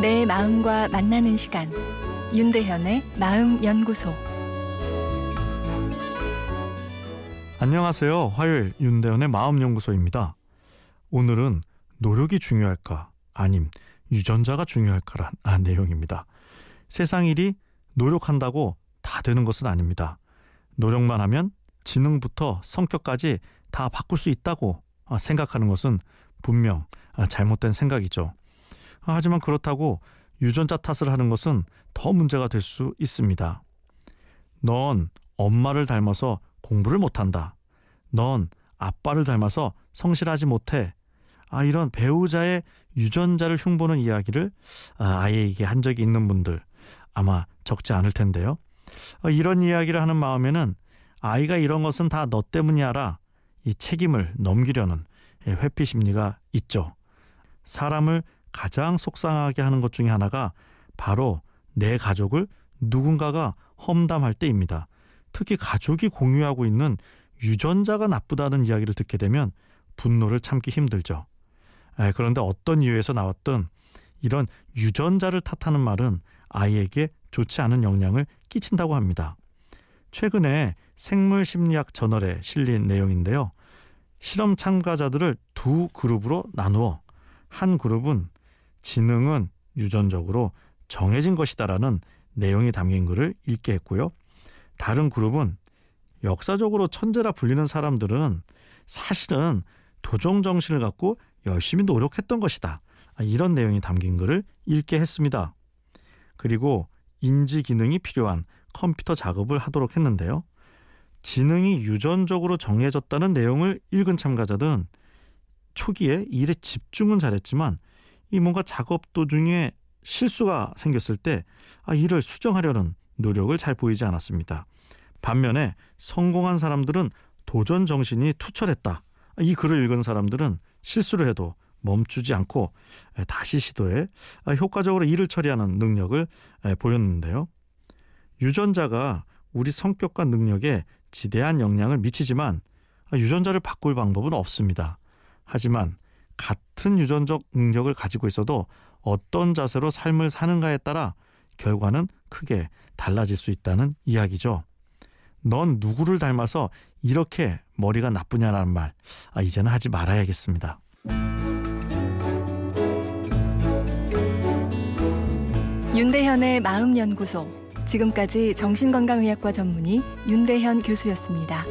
내 마음과 만나는 시간 윤대현의 마음 연구소 안녕하세요. 화요일 윤대현의 마음 연구소입니다. 오늘은 노력이 중요할까 아님 유전자가 중요할까란 아, 내용입니다. 세상 일이 노력한다고 다 되는 것은 아닙니다. 노력만 하면 지능부터 성격까지 다 바꿀 수 있다고 아, 생각하는 것은 분명 아, 잘못된 생각이죠. 하지만 그렇다고 유전자 탓을 하는 것은 더 문제가 될 수 있습니다. 넌 엄마를 닮아서 공부를 못한다. 넌 아빠를 닮아서 성실하지 못해. 아, 이런 배우자의 유전자를 흉보는 이야기를 아, 아이에게 한 적이 있는 분들 아마 적지 않을 텐데요. 아, 이런 이야기를 하는 마음에는 아이가 이런 것은 다 너 때문이야라 이 책임을 넘기려는 회피 심리가 있죠. 사람을 가장 속상하게 하는 것 중에 하나가 바로 내 가족을 누군가가 험담할 때입니다. 특히 가족이 공유하고 있는 유전자가 나쁘다는 이야기를 듣게 되면 분노를 참기 힘들죠. 그런데 어떤 이유에서 나왔든 이런 유전자를 탓하는 말은 아이에게 좋지 않은 영향을 끼친다고 합니다. 최근에 생물심리학 저널에 실린 내용인데요. 실험 참가자들을 두 그룹으로 나누어 한 그룹은 지능은 유전적으로 정해진 것이다라는 내용이 담긴 글을 읽게 했고요. 다른 그룹은 역사적으로 천재라 불리는 사람들은 사실은 도정 정신을 갖고 열심히 노력했던 것이다. 이런 내용이 담긴 글을 읽게 했습니다. 그리고 인지 기능이 필요한 컴퓨터 작업을 하도록 했는데요. 지능이 유전적으로 정해졌다는 내용을 읽은 참가자들은 초기에 일에 집중은 잘했지만 이 뭔가 작업 도중에 실수가 생겼을 때 아, 이를 수정하려는 노력을 잘 보이지 않았습니다. 반면에 성공한 사람들은 도전 정신이 투철했다. 이 글을 읽은 사람들은 실수를 해도 멈추지 않고 다시 시도해 효과적으로 일을 처리하는 능력을 보였는데요. 유전자가 우리 성격과 능력에 지대한 영향을 미치지만 유전자를 바꿀 방법은 없습니다. 하지만 같은 유전적 능력을 가지고 있어도 어떤 자세로 삶을 사는가에 따라 결과는 크게 달라질 수 있다는 이야기죠. 넌 누구를 닮아서 이렇게 머리가 나쁘냐라는 말, 아, 이제는 하지 말아야겠습니다. 윤대현의 마음연구소. 지금까지 정신건강의학과 전문의 윤대현 교수였습니다.